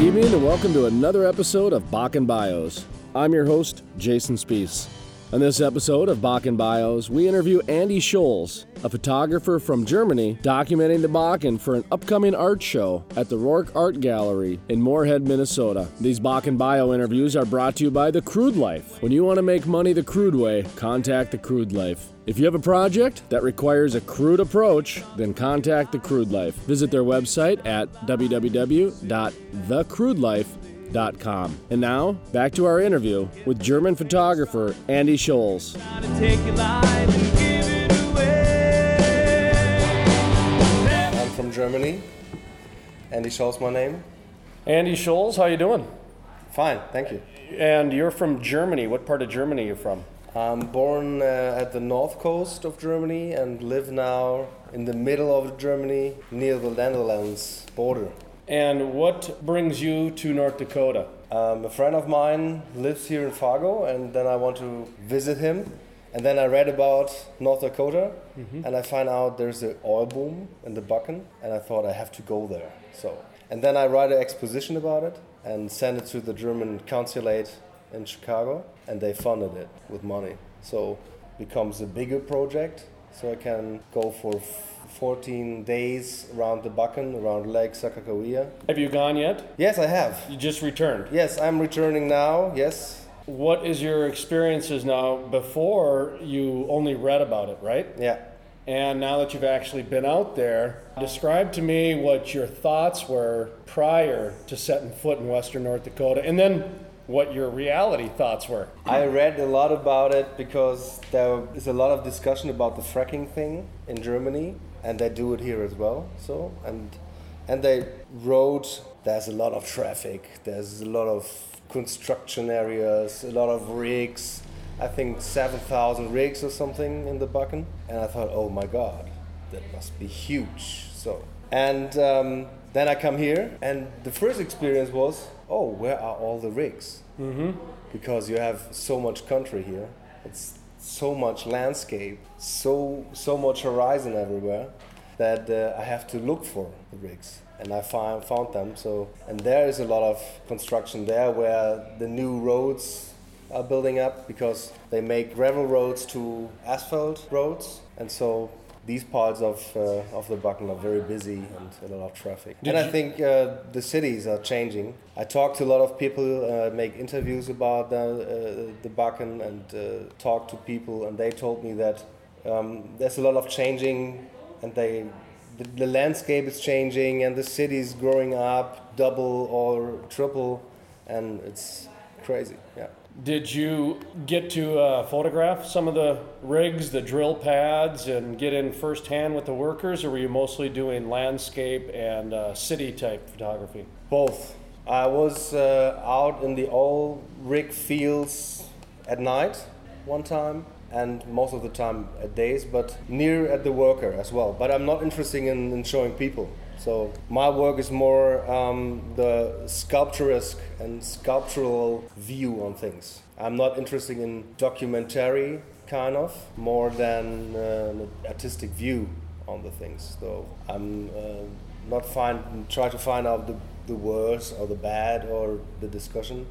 Good evening and welcome to another episode of Bakken Bios. I'm your host, Jason Spiess. On this episode of Bakken Bios, we interview Andy Scholz, a photographer from Germany documenting the Bakken for an upcoming art show at the Rourke Art Gallery in Moorhead, Minnesota. These Bakken Bio interviews are brought to you by The Crude Life. When you want to make money the crude way, contact The Crude Life. If you have a project that requires a crude approach, then contact The Crude Life. Visit their website at www.thecrudelife.com Com. And now, back to our interview with German photographer Andy Scholz. I'm from Germany. Andy Scholz, my name. Andy Scholz, how you doing? Fine, thank you. And you're from Germany. What part of Germany are you from? I'm born uh, at the north coast of Germany and live now in the middle of Germany near the Netherlands border. And what brings you to North Dakota? Um, a friend of mine lives here in Fargo, and then I want to visit him. And then I read about North Dakota, mm-hmm. and I find out there's an oil boom in the Bakken, and I thought I have to go there. So, and then I write an exposition about it and send it to the German consulate in Chicago, and they funded it with money. So, becomes a bigger project. So I can go for 14 days around the Bakken, around Lake Sakakawea. Have you gone yet? Yes, I have. You just returned? Yes, I'm returning now, yes. What is your experiences now? Before you only read about it, right? Yeah. And now that you've actually been out there, describe to me what your thoughts were prior to setting foot in Western North Dakota and then what your reality thoughts were. I read a lot about it because there is a lot of discussion about the fracking thing in Germany and they do it here as well. So and and they wrote there's a lot of traffic, there's a lot of construction areas, a lot of rigs. I think 7,000 rigs or something in the Bakken. And I thought, oh my God, that must be huge. So, and um, then I come here, and the first experience was, oh, where are all the rigs? Mm-hmm. Because you have so much country here. It's so much landscape, so so much horizon everywhere that uh, I have to look for the rigs, and I find, found them. So and there is a lot of construction there where the new roads are building up because they make gravel roads to asphalt roads, and so these parts of uh, of the Bakken are very busy and a lot of traffic. Did and I think uh, the cities are changing. I talk to a lot of people, uh, make interviews about the uh, the Bakken, and uh, talk to people, and they told me that um, there's a lot of changing, and they the, the landscape is changing, and the city is growing up double or triple, and it's crazy. Yeah. Did you get to uh, photograph some of the rigs, the drill pads, and get in firsthand with the workers, or were you mostly doing landscape and uh, city type photography? Both. I was uh, out in the old rig fields at night one time, and most of the time at days, but near at the worker as well. But I'm not interested in, in showing people. So my work is more um, the sculpturesque and sculptural view on things. I'm not interested in documentary kind of more than uh, an artistic view on the things. So I'm uh, not find try to find out the, the worst or the bad or the discussion,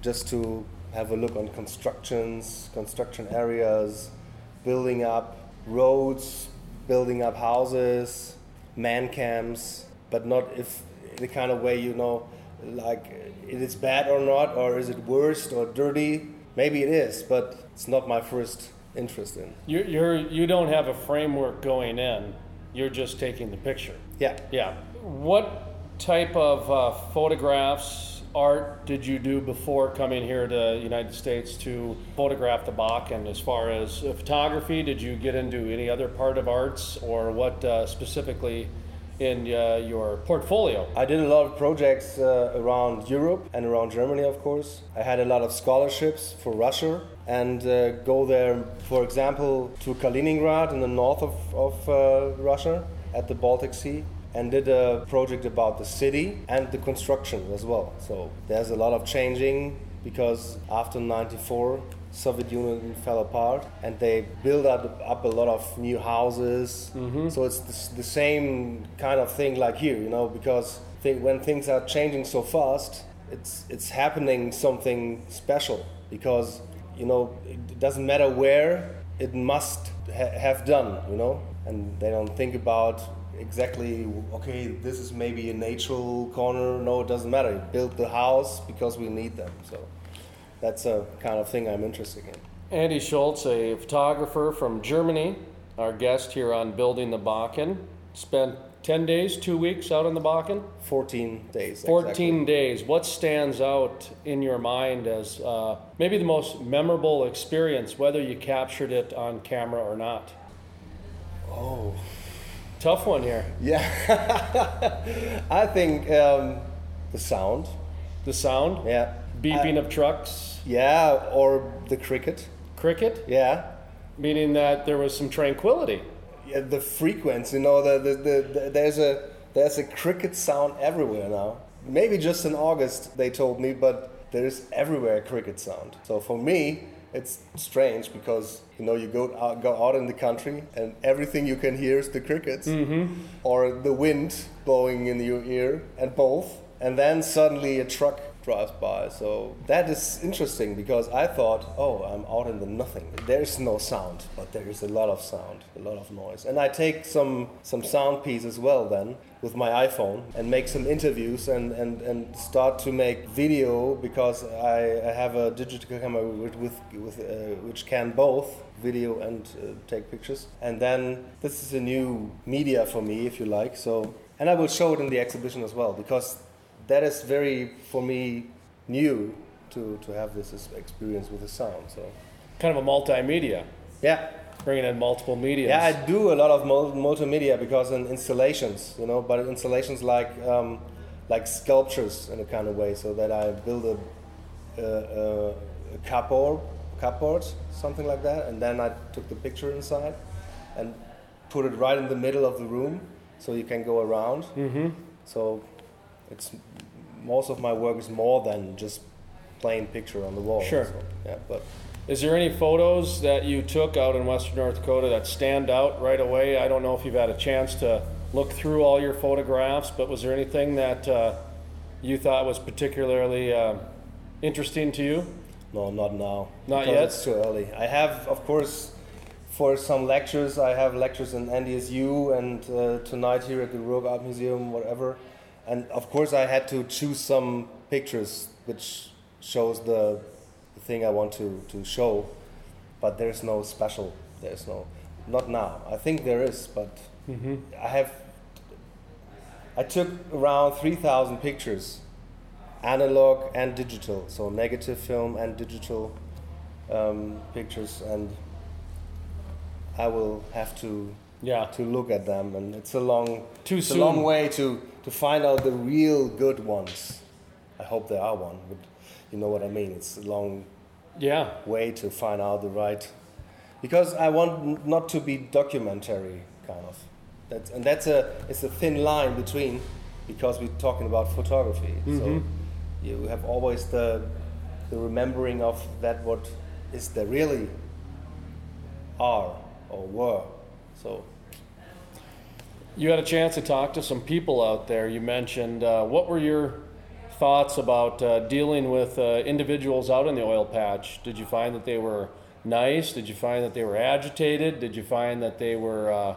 just to have a look on constructions, construction areas, building up roads, building up houses man camps, but not if the kind of way you know, like it is bad or not, or is it worst or dirty? Maybe it is, but it's not my first interest in. You're, you're you don't have a framework going in. You're just taking the picture. Yeah. Yeah. What type of uh, photographs, art did you do before coming here to the United States to photograph the Bach? And As far as uh, photography, did you get into any other part of arts, or what uh, specifically in uh, your portfolio? I did a lot of projects uh, around Europe and around Germany, of course. I had a lot of scholarships for Russia and uh, go there, for example, to Kaliningrad in the north of, of uh, Russia at the Baltic Sea and did a project about the city and the construction as well. So there's a lot of changing because after 94 Soviet Union fell apart, and they built up, up a lot of new houses. Mm-hmm. So it's the, the same kind of thing like here, you know, because think when things are changing so fast, it's it's happening something special because you know it doesn't matter where it must ha- have done, you know, and they don't think about exactly okay this is maybe a natural corner no it doesn't matter you build the house because we need them so that's a kind of thing i'm interested in Andy Scholz, a photographer from Germany, our guest here on Building the Bakken, spent 10 days, two weeks out on the Bakken? 14 days 14 exactly. days. What stands out in your mind as uh, maybe the most memorable experience, whether you captured it on camera or not? oh Tough one here. yeah i think um, the sound The sound, yeah beeping Uh, of trucks, yeah or the cricket cricket, yeah meaning that there was some tranquility. yeah, the frequency. You know, the, the, the, the, there's a there's a cricket sound everywhere now. Maybe just in August they told me, but there is everywhere a cricket sound. So for me, it's strange because you know you go out, go out in the country and everything you can hear is the crickets mm-hmm. or the wind blowing in your ear and both, and then suddenly a truck drives by. So that is interesting because I thought, oh, I'm out in the nothing. There's no sound, but there is a lot of sound, a lot of noise. And I take some some sound piece as well then with my iPhone and make some interviews and, and, and start to make video because I, I have a digital camera with, with, with uh, which can both video and uh, take pictures. And then this is a new media for me, if you like. So and I will show it in the exhibition as well because that is very for me new to, to have this experience with the sound. So Kind of a multimedia, yeah, bringing in multiple media. yeah, I do a lot of mul- multimedia because in installations, you know, but installations like um, like sculptures in a kind of way, so that I build a, a, a, a cupboard, cupboard, something like that, and then I took the picture inside and put it right in the middle of the room, so you can go around. Mm-hmm. So it's most of my work is more than just plain picture on the wall. Sure. So, yeah, but Is there any photos that you took out in Western North Dakota that stand out right away? I don't know if you've had a chance to look through all your photographs, but was there anything that uh, you thought was particularly uh, interesting to you? no, not now. Not yet? It's too early. I have, of course, for some lectures. I have lectures in NDSU and uh, tonight here at the Rourke Art Museum, whatever. And of course, I had to choose some pictures which shows the, the thing I want to, to show. But there's no special. There's no, not now. I think there is, but Mm-hmm. I have. I took around 3,000 pictures, analog and digital, so negative film and digital um, pictures, and I will have to Yeah. to look at them, and it's a long Too it's soon. a long way to to find out the real good ones. I hope there are one, but you know what I mean. It's a long Yeah. way to find out the right because I want not to be documentary kind of that's and that's a it's a thin line between because we're talking about photography so Mhm. you have always the the remembering of that what is there really are or were so You had a chance to talk to some people out there. You mentioned uh, what were your thoughts about uh, dealing with uh, individuals out in the oil patch? Did you find that they were nice? Did you find that they were agitated? Did you find that they were uh,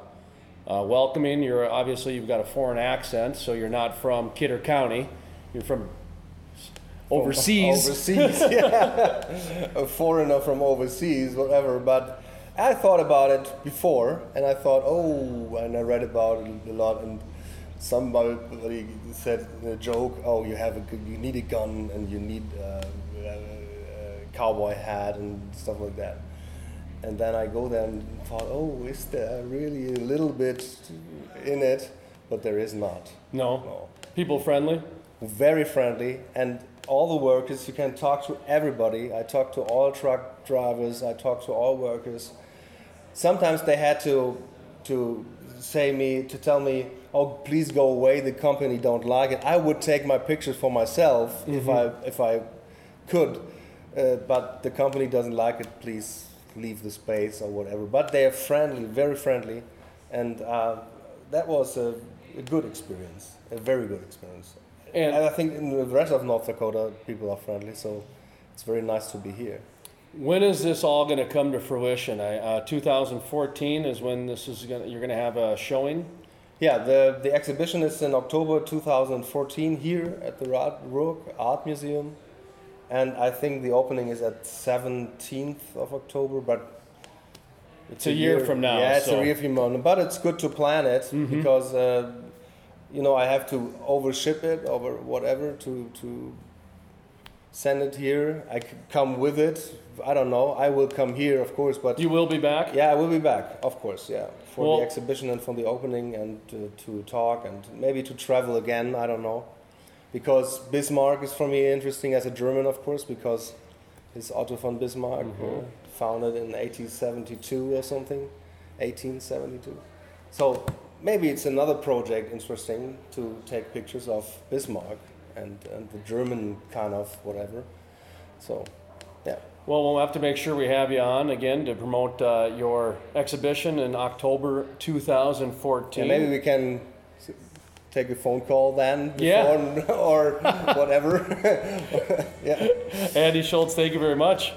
uh, welcoming? You're obviously you've got a foreign accent, so you're not from Kidder County. You're from overseas. Overseas, yeah. a foreigner from overseas, whatever. But I thought about it before, and I thought, oh, and I read about it a lot, and somebody said in a joke, oh, you have a, you need a gun, and you need uh, a, a cowboy hat and stuff like that. And then I go there and thought, oh, is there really a little bit in it? But there is not. no. No People friendly. very friendly and all the workers you can talk to everybody i talked to all truck drivers i talked to all workers sometimes they had to to say me to tell me oh please go away the company don't like it i would take my pictures for myself if i if i could uh, but the company doesn't like it. Please leave the space or whatever. But they are friendly, very friendly, and uh, that was a, a, good experience, a very good experience. And, and I think in the rest of North Dakota, people are friendly, so it's very nice to be here. When is this all going to come to fruition? I, uh, 2014 is when this is gonna, You're going to have a showing. Yeah, the the exhibition is in October 2014 here at the Rourke Art Museum, and I think the opening is at 17th of October. But it's, a, a year, year, from now. Yeah, it's so. a year from now. But it's good to plan it mm-hmm. because uh, you know I have to overship it over whatever to to send it here. I could come with it. I don't know. I will come here, of course, but you will be back. Yeah, I will be back, of course. Yeah, for well, the exhibition and for the opening and to, to, talk and maybe to travel again. I don't know, because Bismarck is for me interesting as a German, of course, because his Otto von Bismarck, mm-hmm. uh, founded in 1872 or something, 1872. So maybe it's another project interesting to take pictures of Bismarck and, and the German kind of whatever. So, yeah. Well, we'll have to make sure we have you on again to promote uh, your exhibition in October 2014. Yeah, maybe we can take a phone call then yeah. or whatever. yeah. Andy Scholz, thank you very much.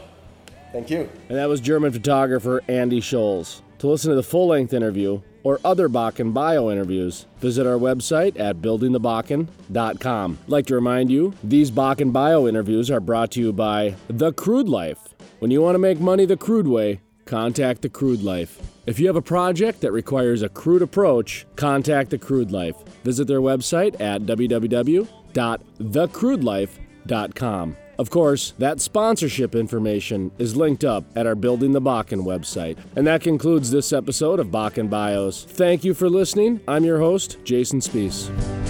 Thank you. And that was German photographer Andy Scholz. To listen to the full length interview or other Bakken bio interviews, visit our website at buildingthebakken.com. Like to remind you, these Bakken bio interviews are brought to you by The Crude Life. When you want to make money the crude way, contact The Crude Life. If you have a project that requires a crude approach, contact The Crude Life. Visit their website at www.thecrudelife.com. Of course, that sponsorship information is linked up at our Building the Bakken website. And that concludes this episode of Bakken Bios. Thank you for listening. I'm your host, Jason Spiess.